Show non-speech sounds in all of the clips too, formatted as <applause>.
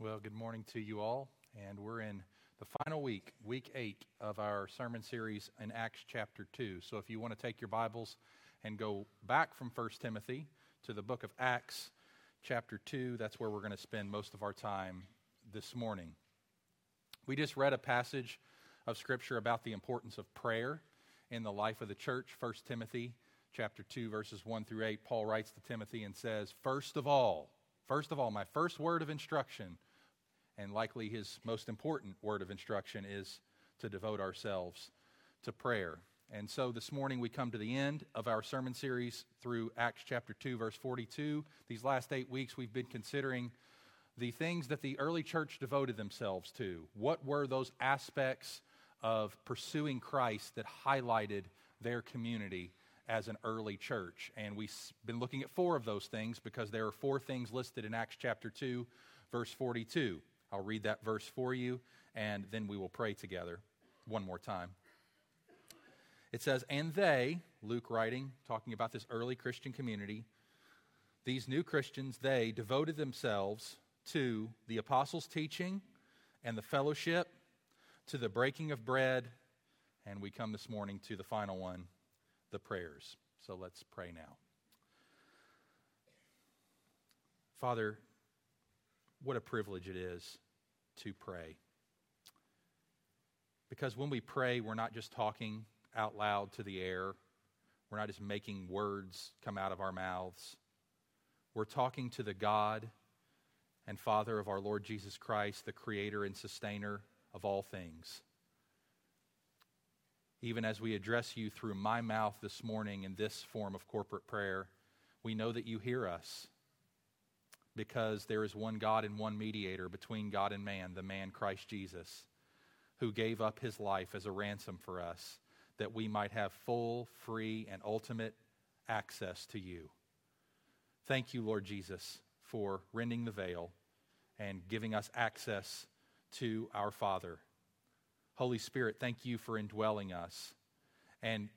Well, good morning to you all. And we're in the final week, week eight of our sermon series in Acts chapter 2. So if you want to take your Bibles and go back from 1 Timothy to the book of Acts chapter 2, that's where we're going to spend most of our time this morning. We just read a passage of Scripture about the importance of prayer in the life of the church. 1 Timothy chapter 2, verses 1 through 8. Paul writes to Timothy and says, First of all, first of all, my first word of instruction and likely his most important word of instruction is to devote ourselves to prayer. And so this morning we come to the end of our sermon series through Acts chapter 2, verse 42. These last eight weeks we've been considering the things that the early church devoted themselves to. What were those aspects of pursuing Christ that highlighted their community as an early church? And we've been looking at four of those things because there are four things listed in Acts chapter 2, verse 42. I'll read that verse for you, and then we will pray together one more time. It says, And they, Luke writing, talking about this early Christian community, these new Christians, they devoted themselves to the apostles' teaching and the fellowship, to the breaking of bread, and we come this morning to the final one, the prayers. So let's pray now. Father, what a privilege it is to pray. Because when we pray, we're not just talking out loud to the air, we're not just making words come out of our mouths. We're talking to the God and Father of our Lord Jesus Christ, the Creator and Sustainer of all things. Even as we address you through my mouth this morning in this form of corporate prayer, we know that you hear us because there is one God and one mediator between God and man, the man Christ Jesus, who gave up his life as a ransom for us that we might have full, free, and ultimate access to you. Thank you, Lord Jesus, for rending the veil and giving us access to our Father. Holy Spirit, thank you for indwelling us and,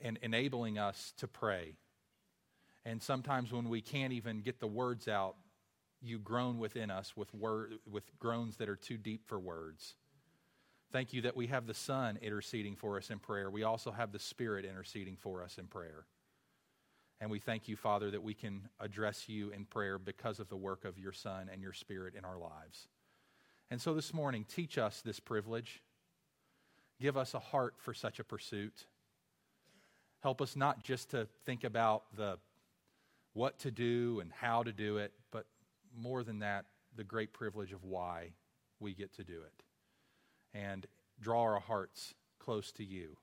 and enabling us to pray. And sometimes when we can't even get the words out, you groan within us with, word, with groans that are too deep for words. Thank you that we have the Son interceding for us in prayer. We also have the Spirit interceding for us in prayer. And we thank you, Father, that we can address you in prayer because of the work of your Son and your Spirit in our lives. And so this morning, teach us this privilege. Give us a heart for such a pursuit. Help us not just to think about the what to do and how to do it, but more than that, the great privilege of why we get to do it. And draw our hearts close to you.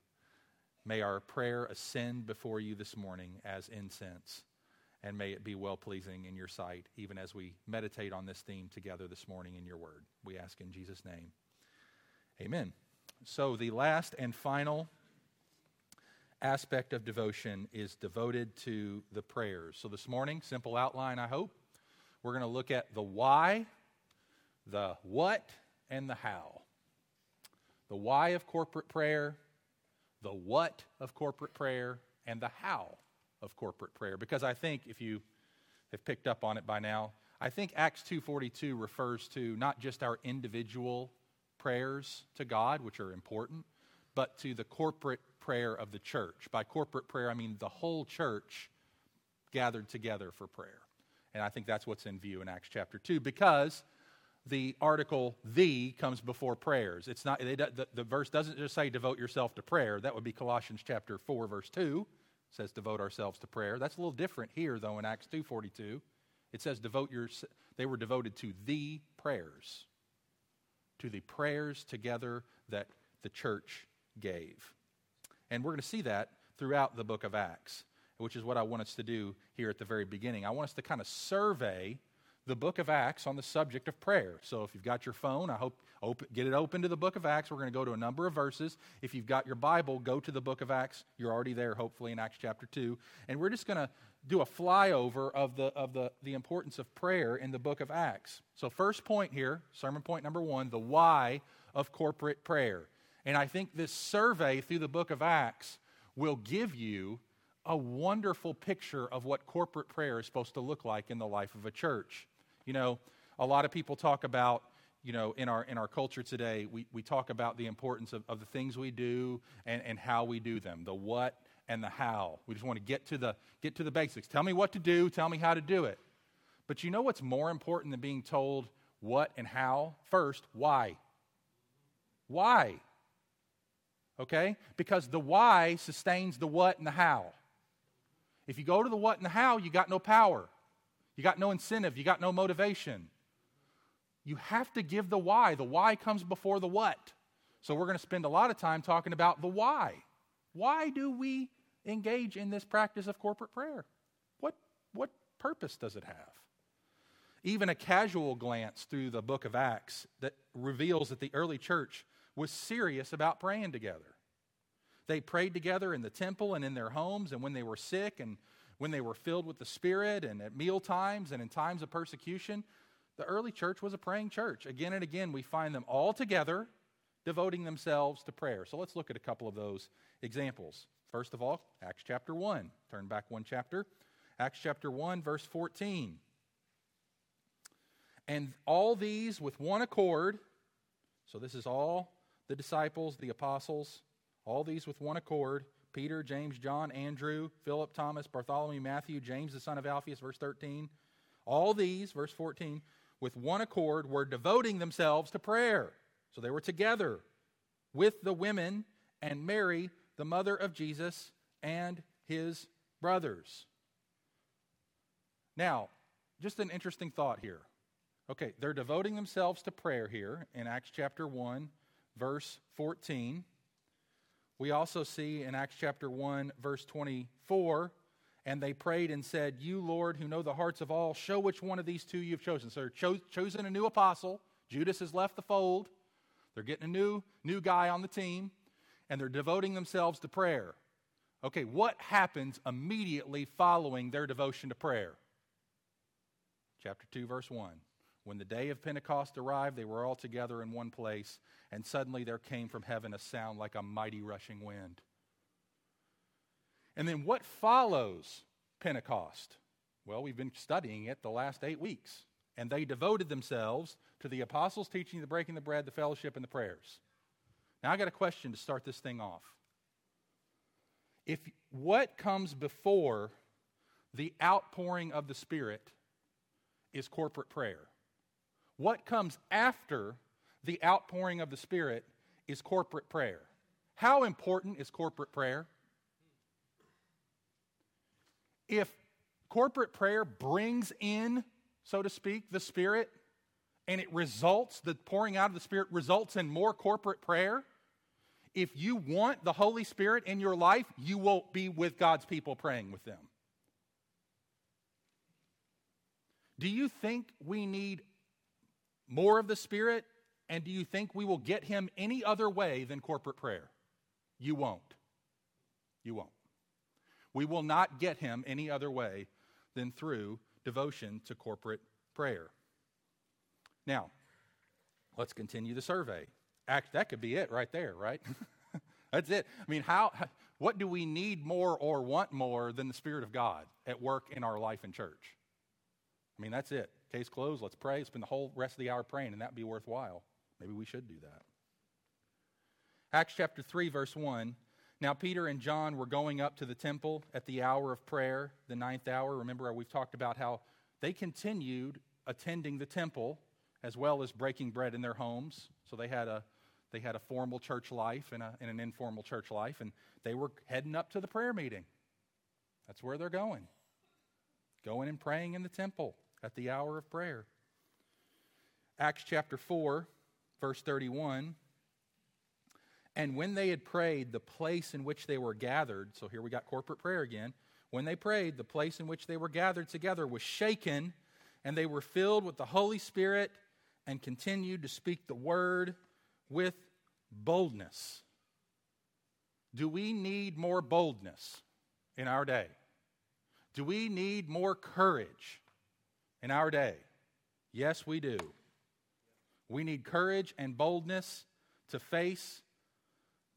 May our prayer ascend before you this morning as incense, and may it be well pleasing in your sight, even as we meditate on this theme together this morning in your word. We ask in Jesus' name. Amen. So, the last and final aspect of devotion is devoted to the prayers. So, this morning, simple outline, I hope. We're going to look at the why, the what, and the how. The why of corporate prayer, the what of corporate prayer, and the how of corporate prayer. Because I think if you have picked up on it by now, I think Acts 2:42 refers to not just our individual prayers to God, which are important, but to the corporate prayer of the church. By corporate prayer, I mean the whole church gathered together for prayer. And I think that's what's in view in Acts chapter 2 because the article the comes before prayers. It's not, the, the verse doesn't just say devote yourself to prayer. That would be Colossians chapter 4, verse 2 it says devote ourselves to prayer. That's a little different here, though, in Acts 2.42. It says devote your, they were devoted to the prayers, to the prayers together that the church gave. And we're going to see that throughout the book of Acts which is what I want us to do here at the very beginning. I want us to kind of survey the book of Acts on the subject of prayer. So if you've got your phone, I hope open, get it open to the book of Acts. We're going to go to a number of verses. If you've got your Bible, go to the book of Acts. You're already there, hopefully, in Acts chapter 2. And we're just going to do a flyover of the, of the, the importance of prayer in the book of Acts. So, first point here, sermon point number one, the why of corporate prayer. And I think this survey through the book of Acts will give you a wonderful picture of what corporate prayer is supposed to look like in the life of a church. You know, a lot of people talk about, you know, in our, in our culture today, we, we talk about the importance of, of the things we do and, and how we do them, the what and the how. We just want to get to, the, get to the basics. Tell me what to do, tell me how to do it. But you know what's more important than being told what and how? First, why? Why? Okay? Because the why sustains the what and the how. If you go to the what and the how, you got no power. You got no incentive. You got no motivation. You have to give the why. The why comes before the what. So we're going to spend a lot of time talking about the why. Why do we engage in this practice of corporate prayer? What, what purpose does it have? Even a casual glance through the book of Acts that reveals that the early church was serious about praying together. They prayed together in the temple and in their homes, and when they were sick and when they were filled with the Spirit, and at meal times and in times of persecution. The early church was a praying church. Again and again, we find them all together devoting themselves to prayer. So let's look at a couple of those examples. First of all, Acts chapter 1. Turn back one chapter. Acts chapter 1, verse 14. And all these with one accord, so this is all the disciples, the apostles, all these with one accord Peter, James, John, Andrew, Philip, Thomas, Bartholomew, Matthew, James, the son of Alphaeus, verse 13. All these, verse 14, with one accord were devoting themselves to prayer. So they were together with the women and Mary, the mother of Jesus, and his brothers. Now, just an interesting thought here. Okay, they're devoting themselves to prayer here in Acts chapter 1, verse 14. We also see in Acts chapter 1, verse 24, and they prayed and said, You, Lord, who know the hearts of all, show which one of these two you've chosen. So they're cho- chosen a new apostle. Judas has left the fold. They're getting a new, new guy on the team, and they're devoting themselves to prayer. Okay, what happens immediately following their devotion to prayer? Chapter 2, verse 1. When the day of Pentecost arrived, they were all together in one place, and suddenly there came from heaven a sound like a mighty rushing wind. And then what follows Pentecost? Well, we've been studying it the last eight weeks. And they devoted themselves to the apostles' teaching, the breaking the bread, the fellowship, and the prayers. Now, I got a question to start this thing off. If what comes before the outpouring of the Spirit is corporate prayer, what comes after the outpouring of the Spirit is corporate prayer. How important is corporate prayer? If corporate prayer brings in, so to speak, the Spirit, and it results, the pouring out of the Spirit results in more corporate prayer, if you want the Holy Spirit in your life, you will be with God's people praying with them. Do you think we need more of the Spirit? And do you think we will get him any other way than corporate prayer? You won't. You won't. We will not get him any other way than through devotion to corporate prayer. Now, let's continue the survey. Act, that could be it right there, right? <laughs> That's it. I mean, how, what do we need more or want more than the Spirit of God at work in our life and church? I mean, that's it. Case closed. Let's pray. Spend the whole rest of the hour praying, and that'd be worthwhile. Maybe we should do that. Acts chapter 3, verse 1. Now, Peter and John were going up to the temple at the hour of prayer, the ninth hour. Remember, uh, we've talked about how they continued attending the temple as well as breaking bread in their homes. So they had a, they had a formal church life and, a, and an informal church life, and they were heading up to the prayer meeting. That's where they're going. Going and praying in the temple at the hour of prayer. Acts chapter 4, verse 31. And when they had prayed, the place in which they were gathered, so here we got corporate prayer again. When they prayed, the place in which they were gathered together was shaken, and they were filled with the Holy Spirit and continued to speak the word with boldness. Do we need more boldness in our day? Do we need more courage in our day? Yes, we do. We need courage and boldness to face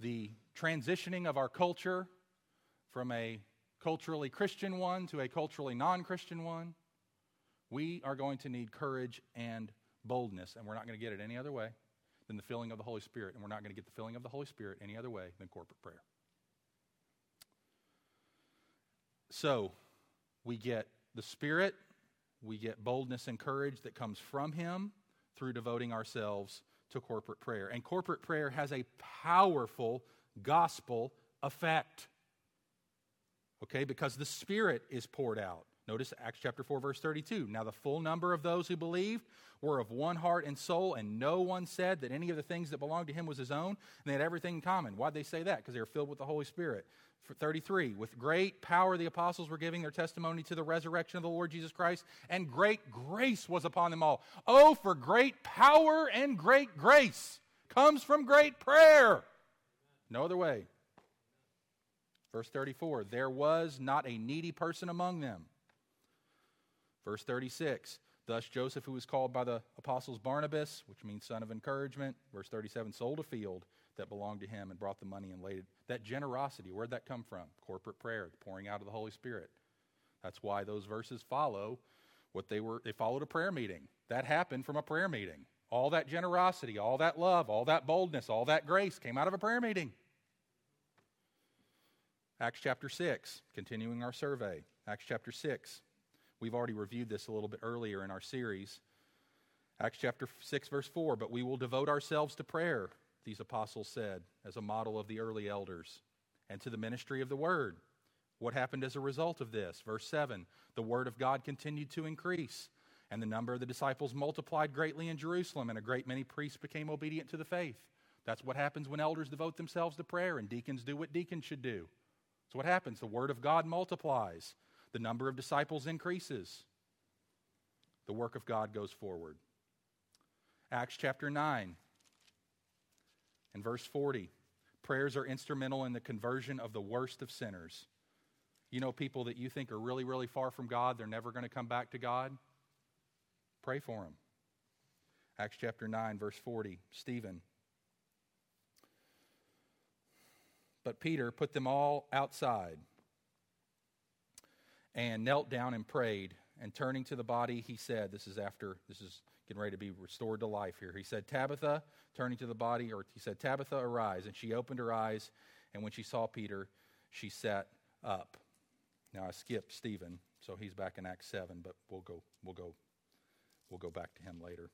the transitioning of our culture from a culturally Christian one to a culturally non Christian one. We are going to need courage and boldness, and we're not going to get it any other way than the filling of the Holy Spirit, and we're not going to get the filling of the Holy Spirit any other way than corporate prayer. So, we get the Spirit, we get boldness and courage that comes from Him through devoting ourselves to corporate prayer. And corporate prayer has a powerful gospel effect. Okay, because the Spirit is poured out. Notice Acts chapter 4, verse 32. Now, the full number of those who believed were of one heart and soul, and no one said that any of the things that belonged to him was his own, and they had everything in common. Why'd they say that? Because they were filled with the Holy Spirit. For 33. With great power, the apostles were giving their testimony to the resurrection of the Lord Jesus Christ, and great grace was upon them all. Oh, for great power and great grace comes from great prayer. No other way. Verse 34 There was not a needy person among them. Verse 36 Thus Joseph, who was called by the apostles Barnabas, which means son of encouragement, verse 37, sold a field that belonged to him and brought the money and laid it. That generosity, where'd that come from? Corporate prayer, the pouring out of the Holy Spirit. That's why those verses follow what they were, they followed a prayer meeting. That happened from a prayer meeting. All that generosity, all that love, all that boldness, all that grace came out of a prayer meeting. Acts chapter 6, continuing our survey. Acts chapter 6. We've already reviewed this a little bit earlier in our series. Acts chapter 6, verse 4. But we will devote ourselves to prayer, these apostles said, as a model of the early elders, and to the ministry of the word. What happened as a result of this? Verse 7 The word of God continued to increase, and the number of the disciples multiplied greatly in Jerusalem, and a great many priests became obedient to the faith. That's what happens when elders devote themselves to prayer and deacons do what deacons should do. So, what happens? The word of God multiplies, the number of disciples increases, the work of God goes forward. Acts chapter 9 and verse 40 prayers are instrumental in the conversion of the worst of sinners. You know, people that you think are really, really far from God, they're never going to come back to God. Pray for them. Acts chapter 9, verse 40 Stephen. But Peter put them all outside and knelt down and prayed. And turning to the body, he said, This is after, this is getting ready to be restored to life here. He said, Tabitha, turning to the body, or he said, Tabitha, arise. And she opened her eyes, and when she saw Peter, she sat up. Now I skipped Stephen, so he's back in Acts 7, but we'll go, we'll go, we'll go back to him later.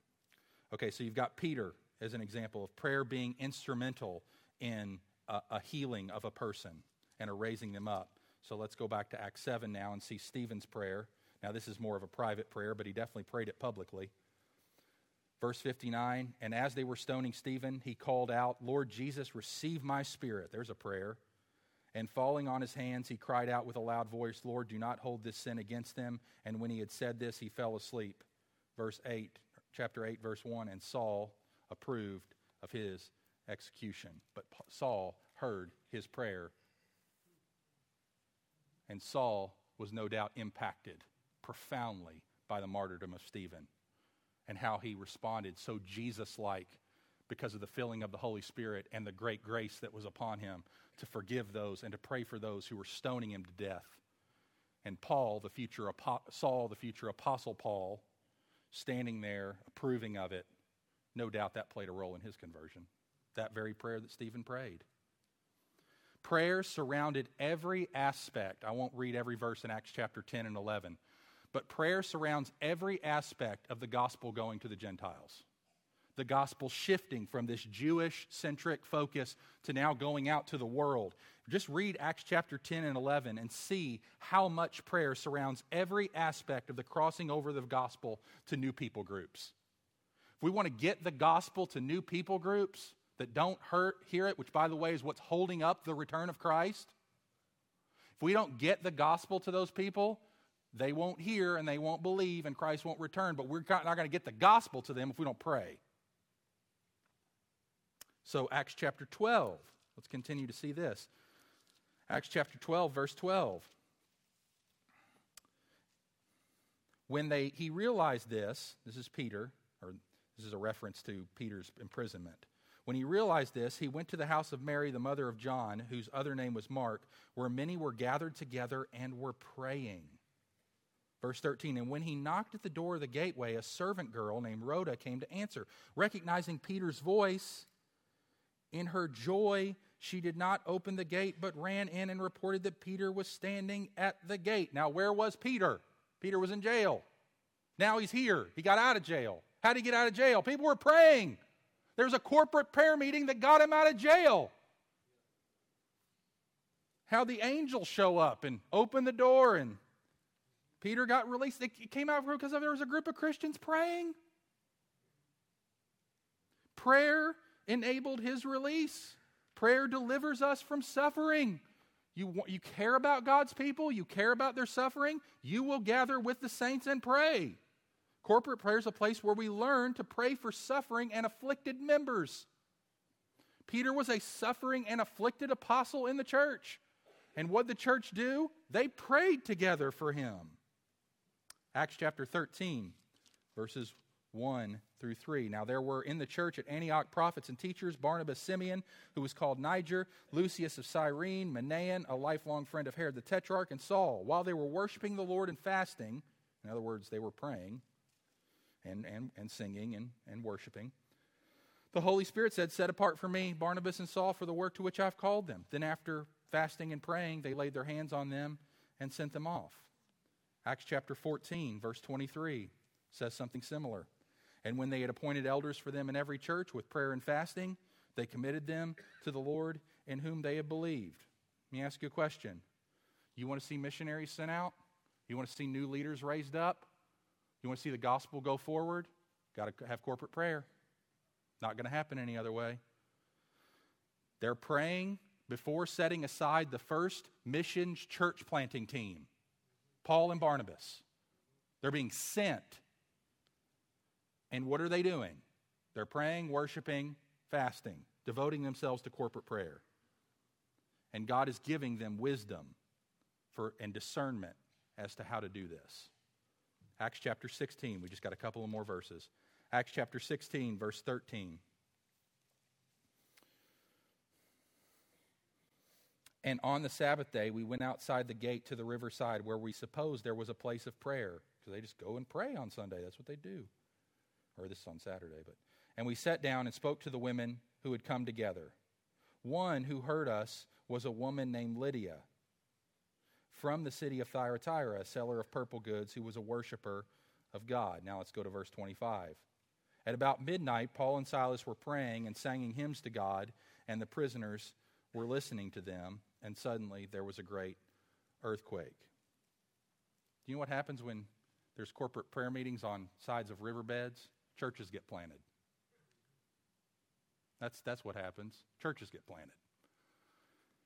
Okay, so you've got Peter as an example of prayer being instrumental in a, a healing of a person and a raising them up. So let's go back to Acts 7 now and see Stephen's prayer. Now, this is more of a private prayer, but he definitely prayed it publicly. Verse 59 And as they were stoning Stephen, he called out, Lord Jesus, receive my spirit. There's a prayer. And falling on his hands, he cried out with a loud voice, Lord, do not hold this sin against them. And when he had said this, he fell asleep. Verse 8, chapter 8, verse 1 And Saul approved of his execution. But Saul heard his prayer and Saul was no doubt impacted profoundly by the martyrdom of Stephen and how he responded so Jesus like because of the filling of the Holy Spirit and the great grace that was upon him to forgive those and to pray for those who were stoning him to death. And Paul, the future Saul, the future apostle Paul, standing there approving of it, no doubt that played a role in his conversion. That very prayer that Stephen prayed. Prayer surrounded every aspect. I won't read every verse in Acts chapter 10 and 11, but prayer surrounds every aspect of the gospel going to the Gentiles. The gospel shifting from this Jewish centric focus to now going out to the world. Just read Acts chapter 10 and 11 and see how much prayer surrounds every aspect of the crossing over of the gospel to new people groups. If we want to get the gospel to new people groups, that don't hurt, hear it, which, by the way, is what's holding up the return of Christ, if we don't get the gospel to those people, they won't hear and they won't believe and Christ won't return. But we're not going to get the gospel to them if we don't pray. So, Acts chapter 12. Let's continue to see this. Acts chapter 12, verse 12. When they, he realized this, this is Peter, or this is a reference to Peter's imprisonment. When he realized this, he went to the house of Mary, the mother of John, whose other name was Mark, where many were gathered together and were praying. Verse 13, and when he knocked at the door of the gateway, a servant girl named Rhoda came to answer. Recognizing Peter's voice, in her joy, she did not open the gate, but ran in and reported that Peter was standing at the gate. Now, where was Peter? Peter was in jail. Now he's here. He got out of jail. How did he get out of jail? People were praying. There was a corporate prayer meeting that got him out of jail. How the angels show up and open the door and Peter got released. It came out because there was a group of Christians praying. Prayer enabled his release. Prayer delivers us from suffering. You, you care about God's people, you care about their suffering, you will gather with the saints and pray. Corporate prayer is a place where we learn to pray for suffering and afflicted members. Peter was a suffering and afflicted apostle in the church. And what the church do? They prayed together for him. Acts chapter 13, verses 1 through 3. Now there were in the church at Antioch prophets and teachers Barnabas Simeon, who was called Niger, Lucius of Cyrene, Manaen, a lifelong friend of Herod the Tetrarch, and Saul. While they were worshiping the Lord and fasting, in other words, they were praying and, and, and singing and, and worshiping, the Holy Spirit said, Set apart for me Barnabas and Saul for the work to which I've called them. Then after fasting and praying, they laid their hands on them and sent them off. Acts chapter 14, verse 23 says something similar. And when they had appointed elders for them in every church with prayer and fasting, they committed them to the Lord in whom they had believed. Let me ask you a question. You want to see missionaries sent out? You want to see new leaders raised up? You want to see the gospel go forward? Got to have corporate prayer. Not going to happen any other way. They're praying before setting aside the first missions church planting team. Paul and Barnabas. They're being sent. And what are they doing? They're praying, worshiping, fasting, devoting themselves to corporate prayer. And God is giving them wisdom for, and discernment as to how to do this. Acts chapter 16, we just got a couple of more verses. Acts chapter 16, verse 13. And on the Sabbath day, we went outside the gate to the riverside where we supposed there was a place of prayer. Because they just go and pray on Sunday. That's what they do. Or this is on Saturday. But And we sat down and spoke to the women who had come together. One who heard us was a woman named Lydia from the city of Thyatira, a seller of purple goods who was a worshiper of God. Now let's go to verse 25. At about midnight, Paul and Silas were praying and singing hymns to God, and the prisoners were listening to them and suddenly there was a great earthquake. Do you know what happens when there's corporate prayer meetings on sides of riverbeds? Churches get planted. That's, that's what happens. Churches get planted.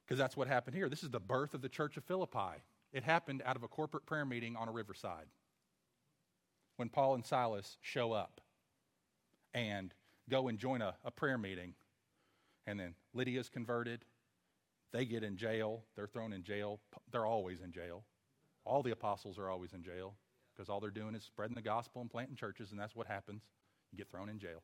Because that's what happened here. This is the birth of the church of Philippi. It happened out of a corporate prayer meeting on a riverside when Paul and Silas show up and go and join a, a prayer meeting. And then Lydia's converted, they get in jail. They're thrown in jail. They're always in jail. All the apostles are always in jail because all they're doing is spreading the gospel and planting churches, and that's what happens. You get thrown in jail.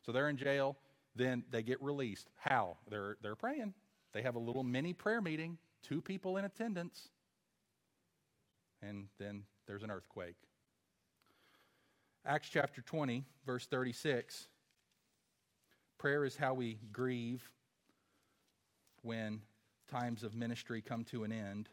So they're in jail. Then they get released. How? They're, they're praying. They have a little mini prayer meeting, two people in attendance, and then there's an earthquake. Acts chapter 20, verse 36. Prayer is how we grieve when times of ministry come to an end.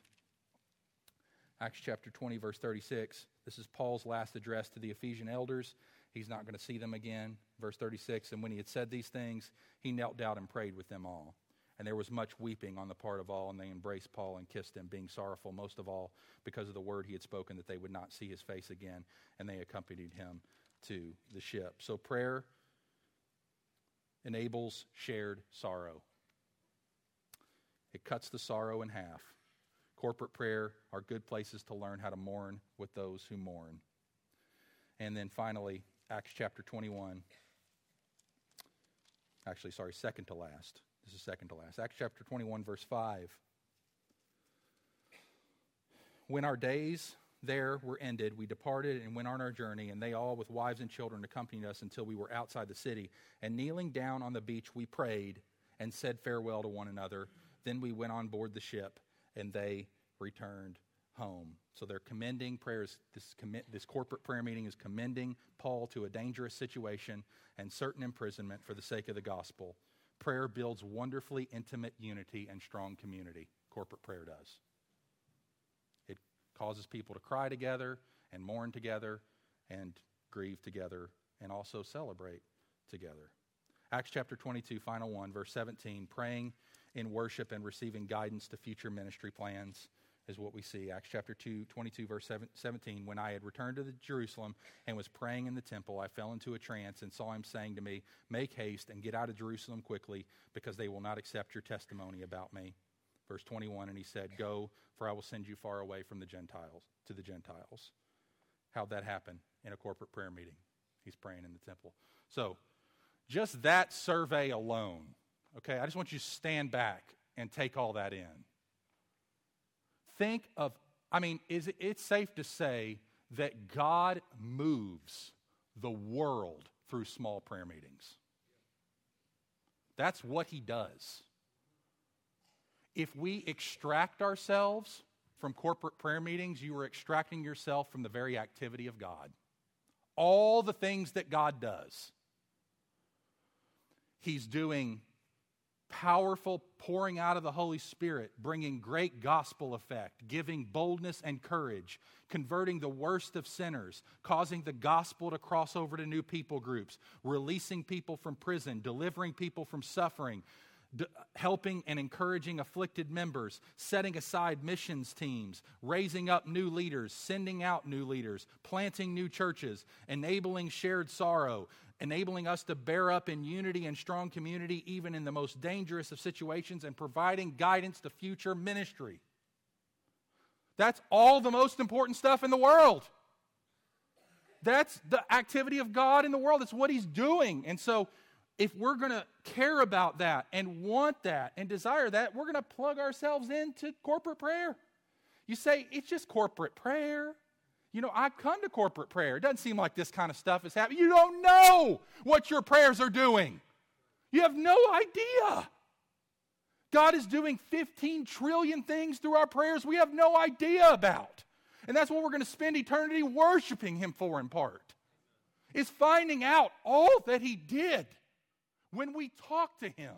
Acts chapter 20, verse 36. This is Paul's last address to the Ephesian elders. He's not going to see them again. Verse 36 And when he had said these things, he knelt down and prayed with them all. And there was much weeping on the part of all, and they embraced Paul and kissed him, being sorrowful most of all because of the word he had spoken that they would not see his face again. And they accompanied him to the ship. So prayer enables shared sorrow. It cuts the sorrow in half. Corporate prayer are good places to learn how to mourn with those who mourn. And then finally, Acts chapter 21. Actually, sorry, second to last. This is second to last. Acts chapter 21, verse 5. When our days there were ended, we departed and went on our journey, and they all, with wives and children, accompanied us until we were outside the city. And kneeling down on the beach, we prayed and said farewell to one another. Then we went on board the ship, and they returned home. So they're commending prayers. This, this corporate prayer meeting is commending Paul to a dangerous situation and certain imprisonment for the sake of the gospel. Prayer builds wonderfully intimate unity and strong community. Corporate prayer does. It causes people to cry together and mourn together and grieve together and also celebrate together. Acts chapter 22, final one, verse 17, praying in worship and receiving guidance to future ministry plans is what we see. Acts chapter 2, 22, verse 17. When I had returned to Jerusalem and was praying in the temple, I fell into a trance and saw him saying to me, Make haste and get out of Jerusalem quickly, because they will not accept your testimony about me. Verse 21, and he said, Go, for I will send you far away from the Gentiles, to the Gentiles. How'd that happen? In a corporate prayer meeting. He's praying in the temple. So, just that survey alone, okay, I just want you to stand back and take all that in think of, I mean, is it, it's safe to say that God moves the world through small prayer meetings. That's what he does. If we extract ourselves from corporate prayer meetings, you are extracting yourself from the very activity of God. All the things that God does, He's doing powerful pouring out of the Holy Spirit, bringing great gospel effect, giving boldness and courage, converting the worst of sinners, causing the gospel to cross over to new people groups, releasing people from prison, delivering people from suffering, d- helping and encouraging afflicted members, setting aside missions teams, raising up new leaders, sending out new leaders, planting new churches, enabling shared sorrow, enabling us to bear up in unity and strong community, even in the most dangerous of situations, and providing guidance to future ministry. That's all the most important stuff in the world. That's the activity of God in the world. It's what He's doing. And so, if we're going to care about that and want that and desire that, we're going to plug ourselves into corporate prayer. You say, it's just corporate prayer. You know, I've come to corporate prayer. It doesn't seem like this kind of stuff is happening. You don't know what your prayers are doing. You have no idea. God is doing 15 trillion things through our prayers we have no idea about. And that's what we're going to spend eternity worshiping Him for, in part, is finding out all that He did when we talk to Him.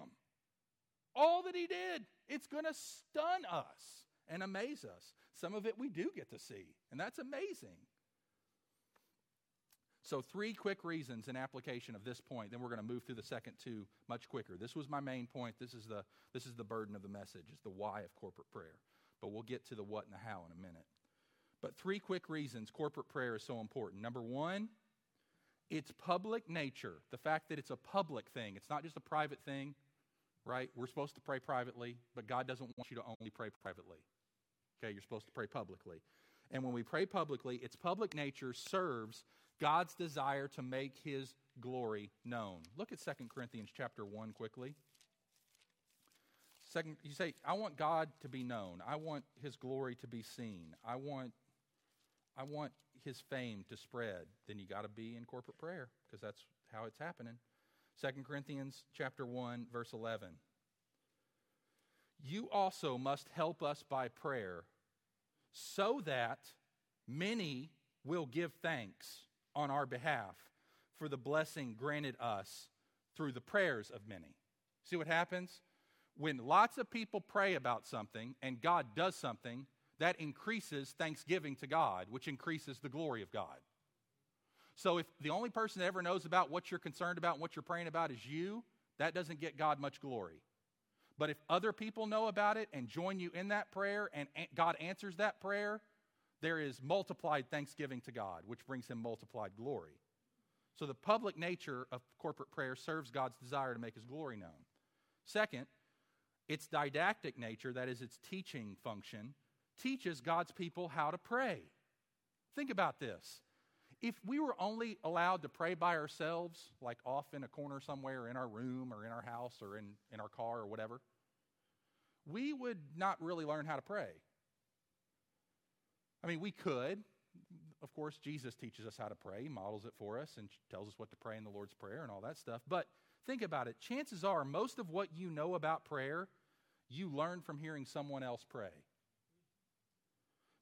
All that He did. It's going to stun us and amaze us. Some of it we do get to see, and that's amazing. So, three quick reasons in application of this point. Then we're going to move through the second two much quicker. This was my main point. This is the, this is the burden of the message, it's the why of corporate prayer. But we'll get to the what and the how in a minute. But three quick reasons corporate prayer is so important. Number one, its public nature, the fact that it's a public thing, it's not just a private thing, right? We're supposed to pray privately, but God doesn't want you to only pray privately. Okay, you're supposed to pray publicly. And when we pray publicly, its public nature serves God's desire to make his glory known. Look at 2 Corinthians chapter 1 quickly. Second, you say, I want God to be known. I want his glory to be seen. I want I want his fame to spread. Then you got to be in corporate prayer because that's how it's happening. 2 Corinthians chapter 1 verse 11 you also must help us by prayer so that many will give thanks on our behalf for the blessing granted us through the prayers of many. See what happens? When lots of people pray about something and God does something, that increases thanksgiving to God, which increases the glory of God. So if the only person that ever knows about what you're concerned about and what you're praying about is you, that doesn't get God much glory. But if other people know about it and join you in that prayer and God answers that prayer, there is multiplied thanksgiving to God, which brings him multiplied glory. So the public nature of corporate prayer serves God's desire to make his glory known. Second, its didactic nature, that is, its teaching function, teaches God's people how to pray. Think about this. If we were only allowed to pray by ourselves, like off in a corner somewhere in our room or in our house or in, in our car or whatever, we would not really learn how to pray. I mean, we could. Of course, Jesus teaches us how to pray, he models it for us, and tells us what to pray in the Lord's Prayer and all that stuff. But think about it. Chances are, most of what you know about prayer, you learn from hearing someone else pray.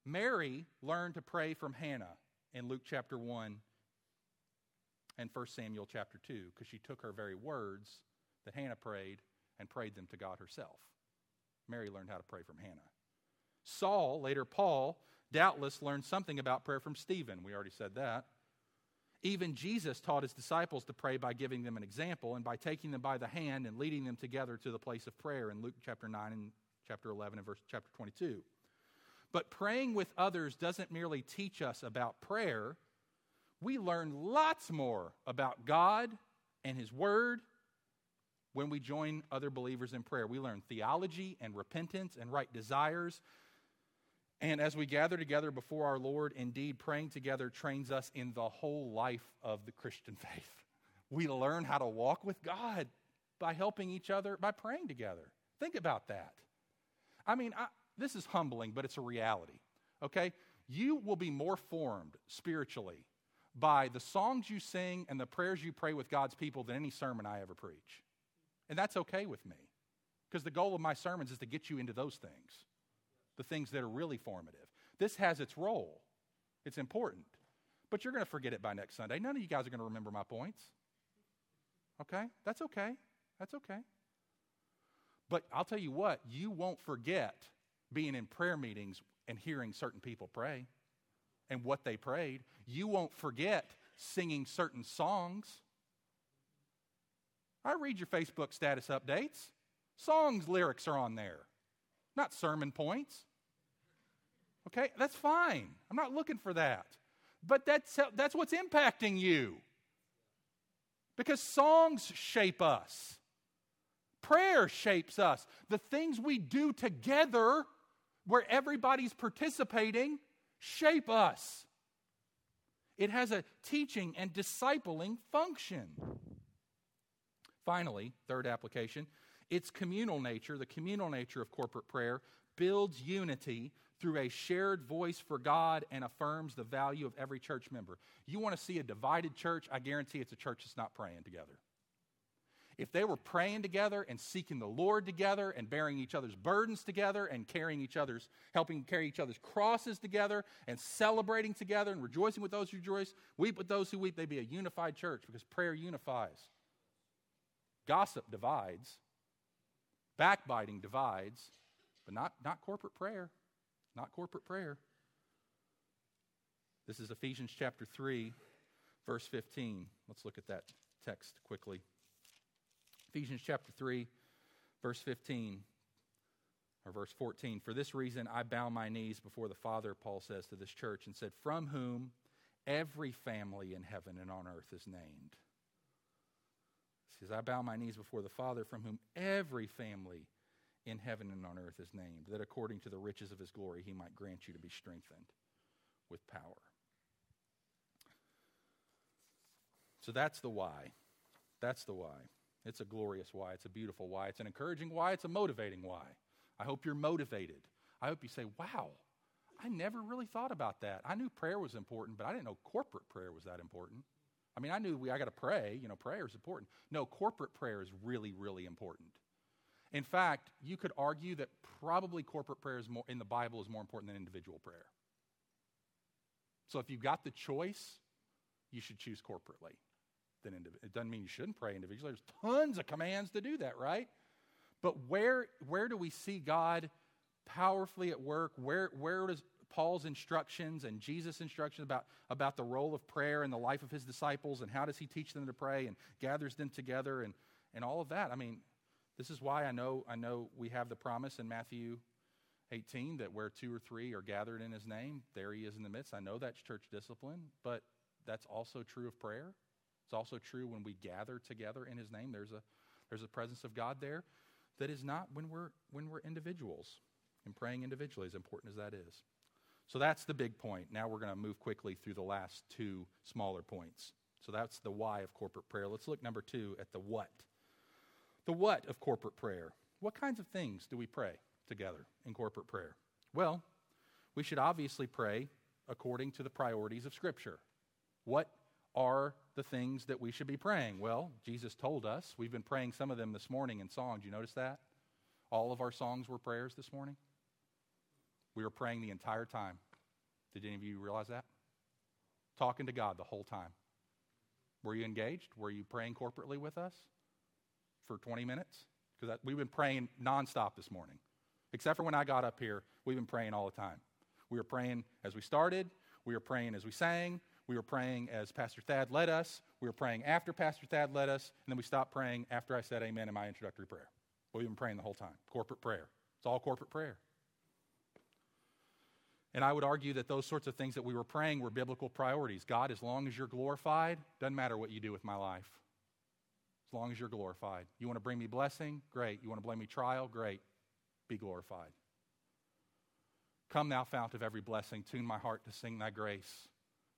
Mary learned to pray from Hannah in Luke chapter 1 and 1 Samuel chapter 2 because she took her very words that Hannah prayed and prayed them to God herself. Mary learned how to pray from Hannah. Saul, later Paul, doubtless learned something about prayer from Stephen. We already said that. Even Jesus taught his disciples to pray by giving them an example and by taking them by the hand and leading them together to the place of prayer in Luke chapter 9 and chapter 11 and verse chapter 22. But praying with others doesn't merely teach us about prayer, we learn lots more about God and His Word when we join other believers in prayer. We learn theology and repentance and right desires. And as we gather together before our Lord, indeed, praying together trains us in the whole life of the Christian <laughs> faith. We learn how to walk with God by helping each other, by praying together. Think about that. I mean, I, this is humbling, but it's a reality, okay? You will be more formed spiritually by the songs you sing and the prayers you pray with God's people than any sermon I ever preach. And that's okay with me because the goal of my sermons is to get you into those things, the things that are really formative. This has its role, it's important, but you're going to forget it by next Sunday. None of you guys are going to remember my points. Okay? That's okay. That's okay. But I'll tell you what, you won't forget being in prayer meetings and hearing certain people pray and what they prayed. You won't forget singing certain songs. I read your Facebook status updates. Songs lyrics are on there, not sermon points. Okay, that's fine. I'm not looking for that. But that's, that's what's impacting you. Because songs shape us, prayer shapes us. The things we do together, where everybody's participating, shape us. It has a teaching and discipling function. Finally, third application, its communal nature, the communal nature of corporate prayer, builds unity through a shared voice for God and affirms the value of every church member. You want to see a divided church? I guarantee it's a church that's not praying together. If they were praying together and seeking the Lord together and bearing each other's burdens together and carrying each other's, helping carry each other's crosses together and celebrating together and rejoicing with those who rejoice, weep with those who weep, they'd be a unified church because prayer unifies. Gossip divides, backbiting divides, but not, not corporate prayer. Not corporate prayer. This is Ephesians chapter 3, verse 15. Let's look at that text quickly. Ephesians chapter 3, verse 15, or verse 14. For this reason I bow my knees before the Father, Paul says to this church, and said, From whom every family in heaven and on earth is named. He says, I bow my knees before the Father, from whom every family in heaven and on earth is named, that according to the riches of his glory he might grant you to be strengthened with power. So that's the why. That's the why. It's a glorious why. It's a beautiful why. It's an encouraging why. It's a motivating why. I hope you're motivated. I hope you say, wow, I never really thought about that. I knew prayer was important, but I didn't know corporate prayer was that important. I mean, I knew we, I got to pray. You know, prayer is important. No, corporate prayer is really, really important. In fact, you could argue that probably corporate prayer is more, in the Bible is more important than individual prayer. So if you've got the choice, you should choose corporately. Than it doesn't mean you shouldn't pray individually. There's tons of commands to do that, right? But where, where do we see God powerfully at work? Where, where does Paul's instructions and Jesus' instructions about, about the role of prayer in the life of his disciples and how does he teach them to pray and gathers them together and, and all of that. I mean, this is why I know, I know we have the promise in Matthew 18 that where two or three are gathered in his name, there he is in the midst. I know that's church discipline, but that's also true of prayer. It's also true when we gather together in his name. There's a, there's a presence of God there that is not when we're, when we're individuals and praying individually, as important as that is. So that's the big point. Now we're going to move quickly through the last two smaller points. So that's the why of corporate prayer. Let's look, number two, at the what. The what of corporate prayer. What kinds of things do we pray together in corporate prayer? Well, we should obviously pray according to the priorities of Scripture. What are the things that we should be praying? Well, Jesus told us. We've been praying some of them this morning in songs. You notice that? All of our songs were prayers this morning. We were praying the entire time. Did any of you realize that? Talking to God the whole time. Were you engaged? Were you praying corporately with us for 20 minutes? Because we've been praying nonstop this morning. Except for when I got up here, we've been praying all the time. We were praying as we started, we were praying as we sang, we were praying as Pastor Thad led us, we were praying after Pastor Thad led us, and then we stopped praying after I said amen in my introductory prayer. We've been praying the whole time. Corporate prayer. It's all corporate prayer. And I would argue that those sorts of things that we were praying were biblical priorities. God, as long as you're glorified, doesn't matter what you do with my life. As long as you're glorified. You want to bring me blessing? Great. You want to bring me trial? Great. Be glorified. Come, thou fount of every blessing, tune my heart to sing thy grace.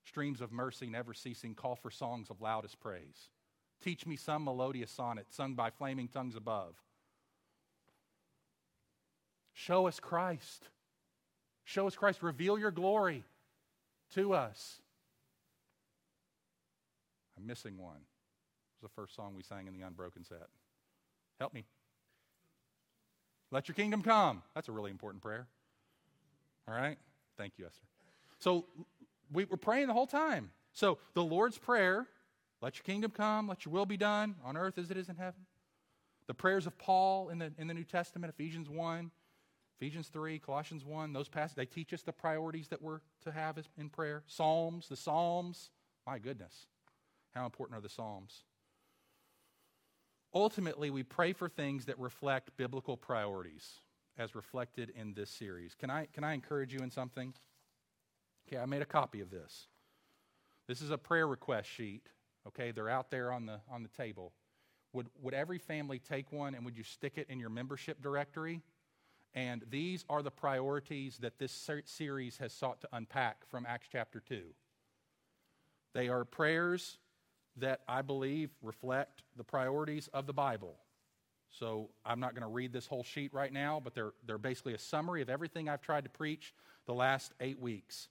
Streams of mercy never ceasing, call for songs of loudest praise. Teach me some melodious sonnet sung by flaming tongues above. Show us Christ. Show us Christ. Reveal your glory to us. I'm missing one. It was the first song we sang in the Unbroken set. Help me. Let your kingdom come. That's a really important prayer. All right? Thank you, Esther. So we were praying the whole time. So the Lord's Prayer, let your kingdom come, let your will be done on earth as it is in heaven. The prayers of Paul in the, in the New Testament, Ephesians 1, Ephesians 3, Colossians 1, those passages, they teach us the priorities that we're to have in prayer. Psalms, the Psalms, my goodness, how important are the Psalms? Ultimately, we pray for things that reflect biblical priorities as reflected in this series. Can I, can I encourage you in something? Okay, I made a copy of this. This is a prayer request sheet. Okay, they're out there on the, on the table. Would, would every family take one and would you stick it in your membership directory? And these are the priorities that this series has sought to unpack from Acts chapter 2. They are prayers that I believe reflect the priorities of the Bible. So I'm not going to read this whole sheet right now, but they're, they're basically a summary of everything I've tried to preach the last eight weeks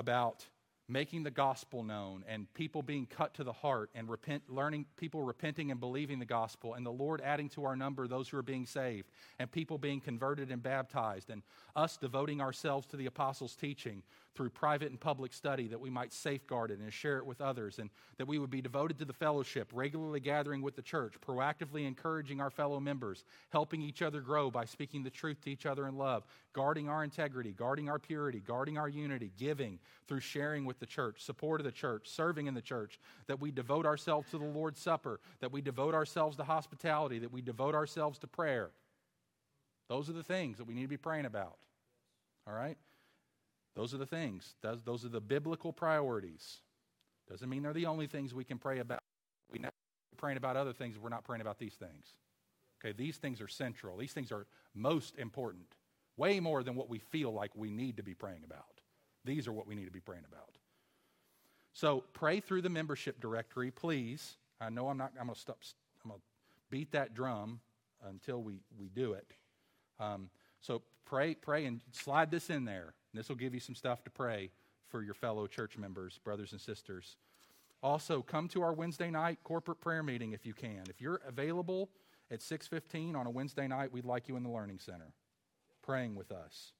about making the gospel known and people being cut to the heart and repent, learning people repenting and believing the gospel and the Lord adding to our number those who are being saved and people being converted and baptized and us devoting ourselves to the apostles' teaching through private and public study that we might safeguard it and share it with others and that we would be devoted to the fellowship, regularly gathering with the church, proactively encouraging our fellow members, helping each other grow by speaking the truth to each other in love, guarding our integrity, guarding our purity, guarding our unity, giving through sharing with the church, support of the church, serving in the church, that we devote ourselves to the Lord's Supper, that we devote ourselves to hospitality, that we devote ourselves to prayer. Those are the things that we need to be praying about. All right? Those are the things. Those, are the biblical priorities. Doesn't mean they're the only things we can pray about. We never praying about other things, we're not praying about these things. Okay, these things are central. These things are most important, way more than what we feel like we need to be praying about. These are what we need to be praying about. So pray through the membership directory, please. I know I'm not, I'm going to stop, I'm going to beat that drum until we, we do it. Um, so pray, pray and slide this in there. This will give you some stuff to pray for your fellow church members, brothers and sisters. Also, come to our Wednesday night corporate prayer meeting if you can. If you're available at 6:15 on a Wednesday night, we'd like you in the learning center praying with us.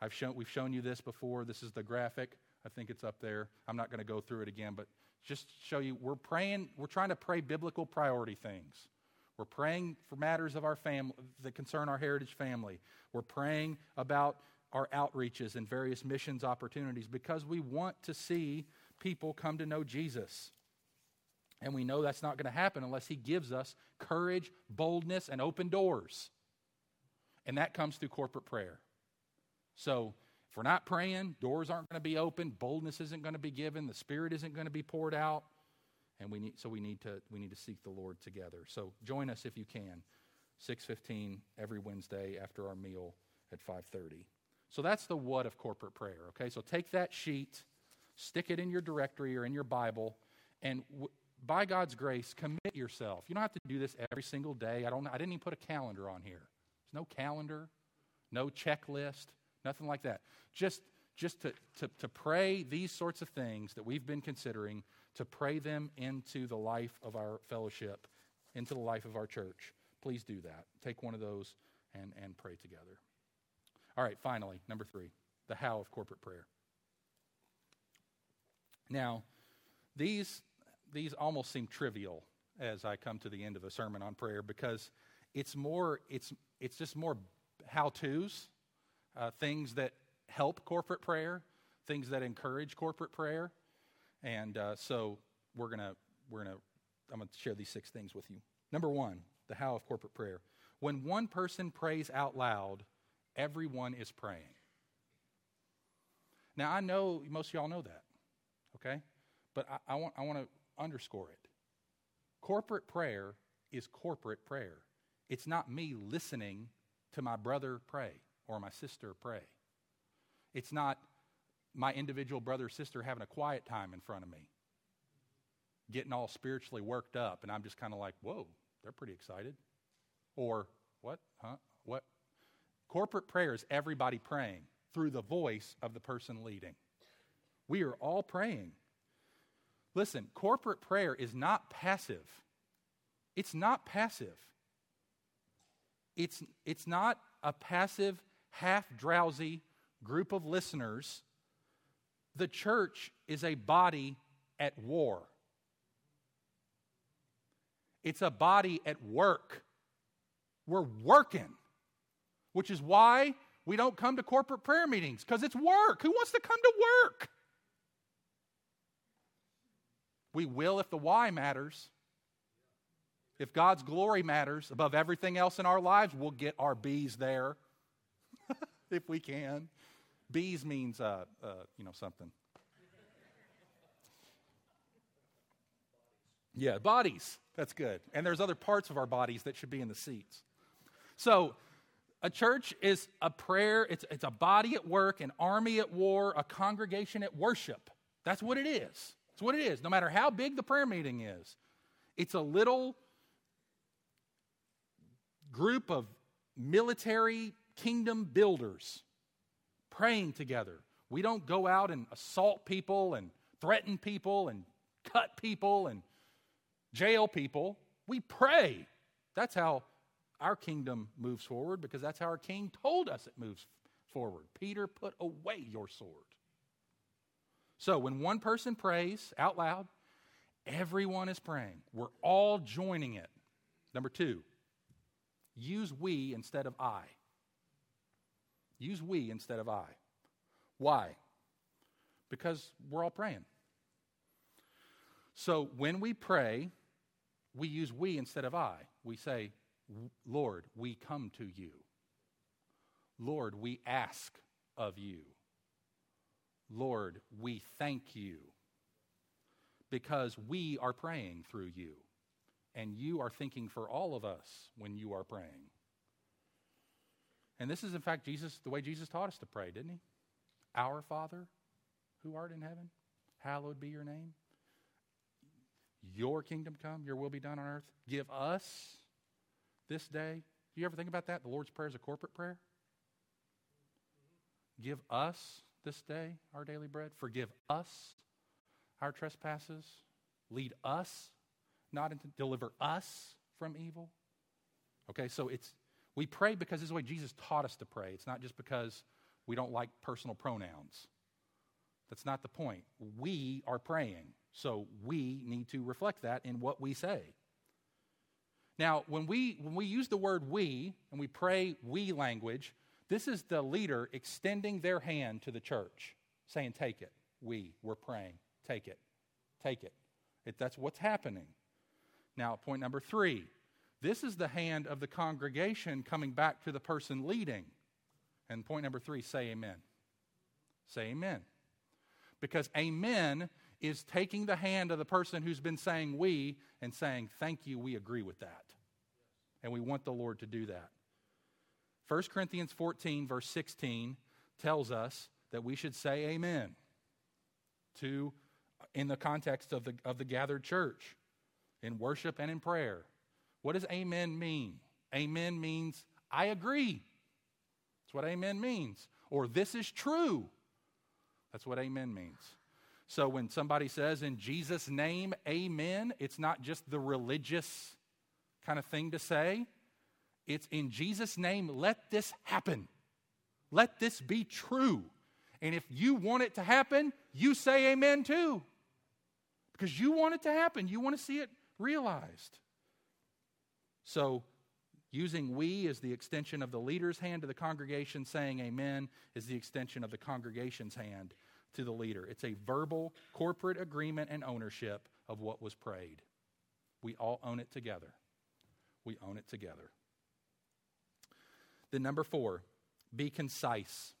I've shown, we've shown you this before. This is the graphic. I think it's up there. I'm not going to go through it again, but just show you we're praying, we're trying to pray biblical priority things. We're praying for matters of our family that concern our heritage family. We're praying about our outreaches and various missions opportunities because we want to see people come to know Jesus. And we know that's not going to happen unless He gives us courage, boldness, and open doors. And that comes through corporate prayer. So if we're not praying, doors aren't going to be open, boldness isn't going to be given, the Spirit isn't going to be poured out. And we need, so we need to we need to seek the Lord together. So join us if you can, six fifteen every Wednesday after our meal at five thirty. So that's the what of corporate prayer. Okay, so take that sheet, stick it in your directory or in your Bible, and w- by God's grace, commit yourself. You don't have to do this every single day. I don't. I didn't even put a calendar on here. There's no calendar, no checklist. Nothing like that. Just, just to, to, to pray these sorts of things that we've been considering, to pray them into the life of our fellowship, into the life of our church. Please do that. Take one of those and, and pray together. All right, finally, number three, the how of corporate prayer. Now, these, these almost seem trivial as I come to the end of a sermon on prayer because it's more, it's, it's just more how to's, uh, things that help corporate prayer, things that encourage corporate prayer. And uh, so we're going to, we're going to, I'm going to share these six things with you. Number one, the how of corporate prayer. When one person prays out loud, everyone is praying. Now, I know most of y'all know that, okay? But I, I want, I want to underscore it. Corporate prayer is corporate prayer. It's not me listening to my brother pray or my sister pray. It's not my individual brother or sister having a quiet time in front of me, getting all spiritually worked up, and I'm just kind of like, whoa, they're pretty excited. Or, what? Huh? What? Corporate prayer is everybody praying through the voice of the person leading. We are all praying. Listen, corporate prayer is not passive. It's not passive. It's, it's not a passive, half drowsy group of listeners. The church is a body at war, it's a body at work. We're working, which is why we don't come to corporate prayer meetings, because it's work. Who wants to come to work? We will if the why matters. If God's glory matters above everything else in our lives, we'll get our B's there <laughs> if we can. B's means, uh, uh, you know, something. Yeah, bodies. That's good. And there's other parts of our bodies that should be in the seats. So, a church is a prayer, it's, it's a body at work, an army at war, a congregation at worship. That's what it is. It's what it is, no matter how big the prayer meeting is. It's a little group of military kingdom builders praying together. We don't go out and assault people and threaten people and cut people and jail people. We pray. That's how our kingdom moves forward because that's how our king told us it moves forward. Peter, put away your sword. So when one person prays out loud, everyone is praying. We're all joining it. Number two, use we instead of I. Use we instead of I. Why? Because we're all praying. So when we pray, we use we instead of I. We say, Lord, we come to you. Lord, we ask of you. Lord, we thank you because we are praying through you, and you are thinking for all of us when you are praying. And this is, in fact, Jesus, the way Jesus taught us to pray, didn't he? Our Father, who art in heaven, hallowed be your name. Your kingdom come, your will be done on earth. Give us this day. Do you ever think about that? The Lord's Prayer is a corporate prayer. Give us this day our daily bread. Forgive us our trespasses. Lead us, not into deliver us from evil. Okay, so it's we pray because this is the way Jesus taught us to pray. It's not just because we don't like personal pronouns. That's not the point. We are praying, so we need to reflect that in what we say. Now, when we when we use the word we and we pray we language, this is the leader extending their hand to the church, saying, Take it. We, we're praying. Take it. Take it. it that's what's happening. Now, point number three this is the hand of the congregation coming back to the person leading. And point number three say amen. Say amen. Because amen is taking the hand of the person who's been saying we and saying, Thank you, we agree with that. And we want the Lord to do that. 1 Corinthians 14, verse 16, tells us that we should say amen to uh, in the context of the, of the gathered church in worship and in prayer. What does amen mean? Amen means I agree. That's what amen means. Or this is true. That's what amen means. So when somebody says in Jesus' name, amen, it's not just the religious kind of thing to say. It's in Jesus' name, let this happen. Let this be true. And if you want it to happen, you say amen too. because you want it to happen. You want to see it realized. So, using we as the extension of the leader's hand to the congregation, saying amen is the extension of the congregation's hand to the leader. It's a verbal corporate agreement and ownership of what was prayed. We all own it together. We own it together. Then, number four, be concise.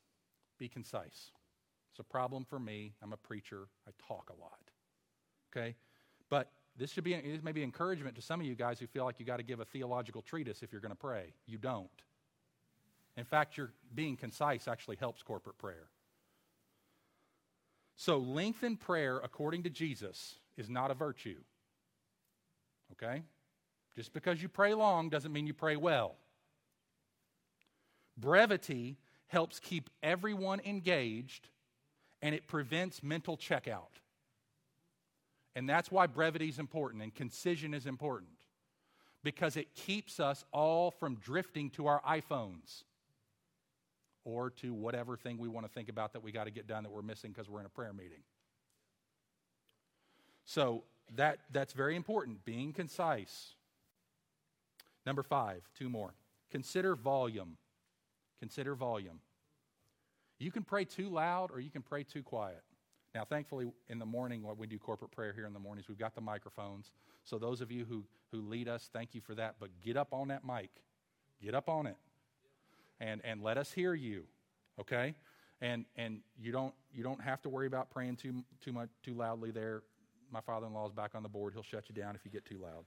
Be concise. It's a problem for me. I'm a preacher, I talk a lot. Okay? But this should be this may be encouragement to some of you guys who feel like you got to give a theological treatise if you're going to pray. You don't. In fact, your being concise actually helps corporate prayer. So, lengthened prayer, according to Jesus, is not a virtue. Okay? Just because you pray long doesn't mean you pray well. Brevity helps keep everyone engaged and it prevents mental checkout. And that's why brevity is important and concision is important because it keeps us all from drifting to our iPhones or to whatever thing we want to think about that we got to get done that we're missing because we're in a prayer meeting. So that, that's very important, being concise. Number five, two more. Consider volume. Consider volume. You can pray too loud or you can pray too quiet. Now, thankfully, in the morning, when we do corporate prayer here in the mornings, we've got the microphones. So, those of you who, who lead us, thank you for that. But get up on that mic, get up on it, and, and let us hear you, okay? And, and you, don't, you don't have to worry about praying too, too, much, too loudly there. My father in law is back on the board. He'll shut you down if you get too loud.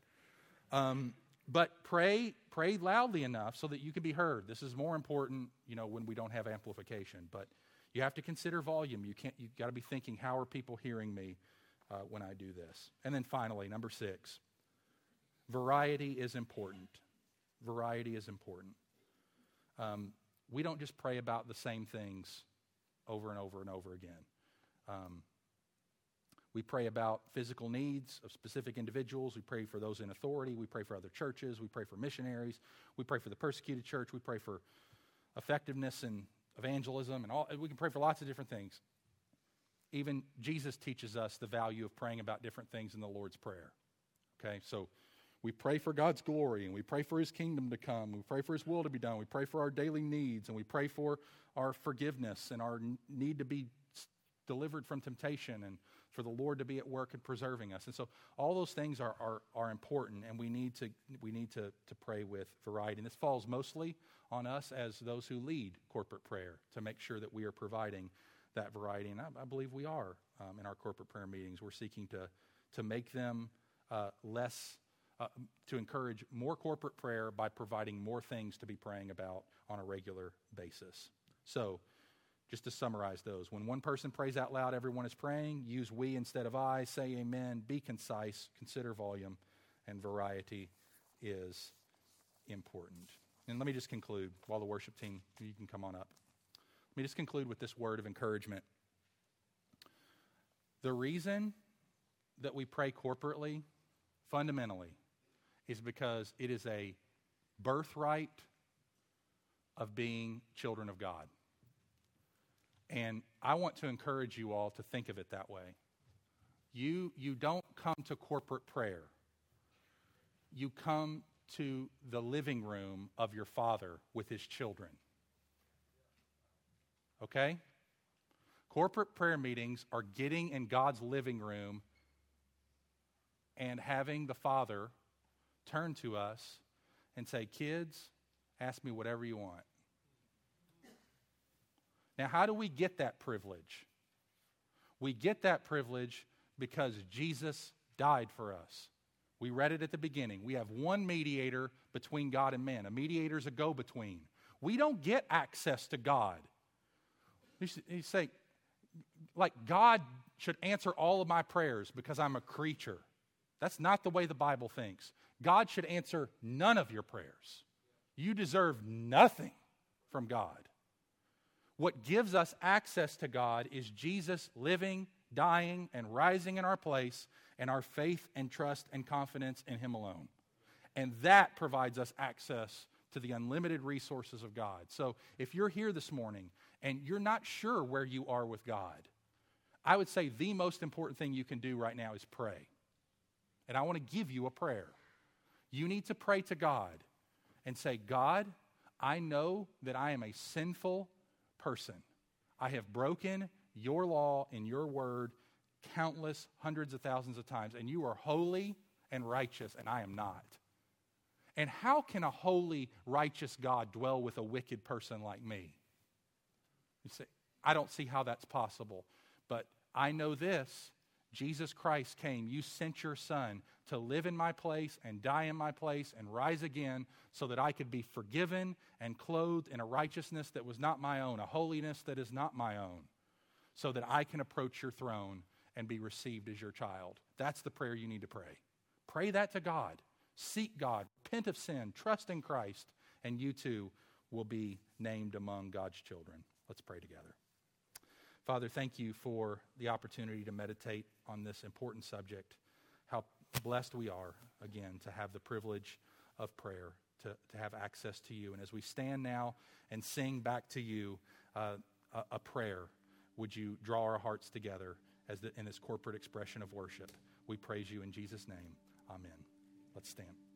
Um, but pray, pray loudly enough so that you can be heard. This is more important, you know, when we don't have amplification. But you have to consider volume. You can't. You've got to be thinking, how are people hearing me uh, when I do this? And then finally, number six, variety is important. Variety is important. Um, we don't just pray about the same things over and over and over again. Um, we pray about physical needs of specific individuals. We pray for those in authority. We pray for other churches. We pray for missionaries. We pray for the persecuted church. We pray for effectiveness and evangelism, and all. We can pray for lots of different things. Even Jesus teaches us the value of praying about different things in the Lord's Prayer. Okay, so we pray for God's glory and we pray for His kingdom to come. We pray for His will to be done. We pray for our daily needs and we pray for our forgiveness and our need to be delivered from temptation and for the Lord to be at work and preserving us. And so all those things are, are, are important and we need, to, we need to, to pray with variety. And this falls mostly on us as those who lead corporate prayer to make sure that we are providing that variety. And I, I believe we are um, in our corporate prayer meetings. We're seeking to, to make them uh, less, uh, to encourage more corporate prayer by providing more things to be praying about on a regular basis. So, just to summarize those, when one person prays out loud, everyone is praying. Use we instead of I. Say amen. Be concise. Consider volume. And variety is important. And let me just conclude while the worship team, you can come on up. Let me just conclude with this word of encouragement. The reason that we pray corporately, fundamentally, is because it is a birthright of being children of God. And I want to encourage you all to think of it that way. You, you don't come to corporate prayer, you come to the living room of your father with his children. Okay? Corporate prayer meetings are getting in God's living room and having the Father turn to us and say, Kids, ask me whatever you want. Now, how do we get that privilege? We get that privilege because Jesus died for us. We read it at the beginning. We have one mediator between God and man. A mediator is a go between. We don't get access to God. You say, like, God should answer all of my prayers because I'm a creature. That's not the way the Bible thinks. God should answer none of your prayers. You deserve nothing from God. What gives us access to God is Jesus living, dying, and rising in our place and our faith and trust and confidence in Him alone. And that provides us access to the unlimited resources of God. So if you're here this morning and you're not sure where you are with God, I would say the most important thing you can do right now is pray. And I want to give you a prayer. You need to pray to God and say, God, I know that I am a sinful person. I have broken your law and your word countless hundreds of thousands of times, and you are holy and righteous, and I am not. And how can a holy, righteous God dwell with a wicked person like me? You say, I don't see how that's possible. But I know this Jesus Christ came. You sent your son to live in my place and die in my place and rise again so that I could be forgiven and clothed in a righteousness that was not my own, a holiness that is not my own, so that I can approach your throne and be received as your child. That's the prayer you need to pray. Pray that to God. Seek God. Repent of sin. Trust in Christ. And you too will be named among God's children. Let's pray together. Father, thank you for the opportunity to meditate on this important subject. How blessed we are, again, to have the privilege of prayer, to, to have access to you. And as we stand now and sing back to you uh, a, a, prayer, would you draw our hearts together as the, in this corporate expression of worship? We praise you in Jesus' name. Amen. Let's stand.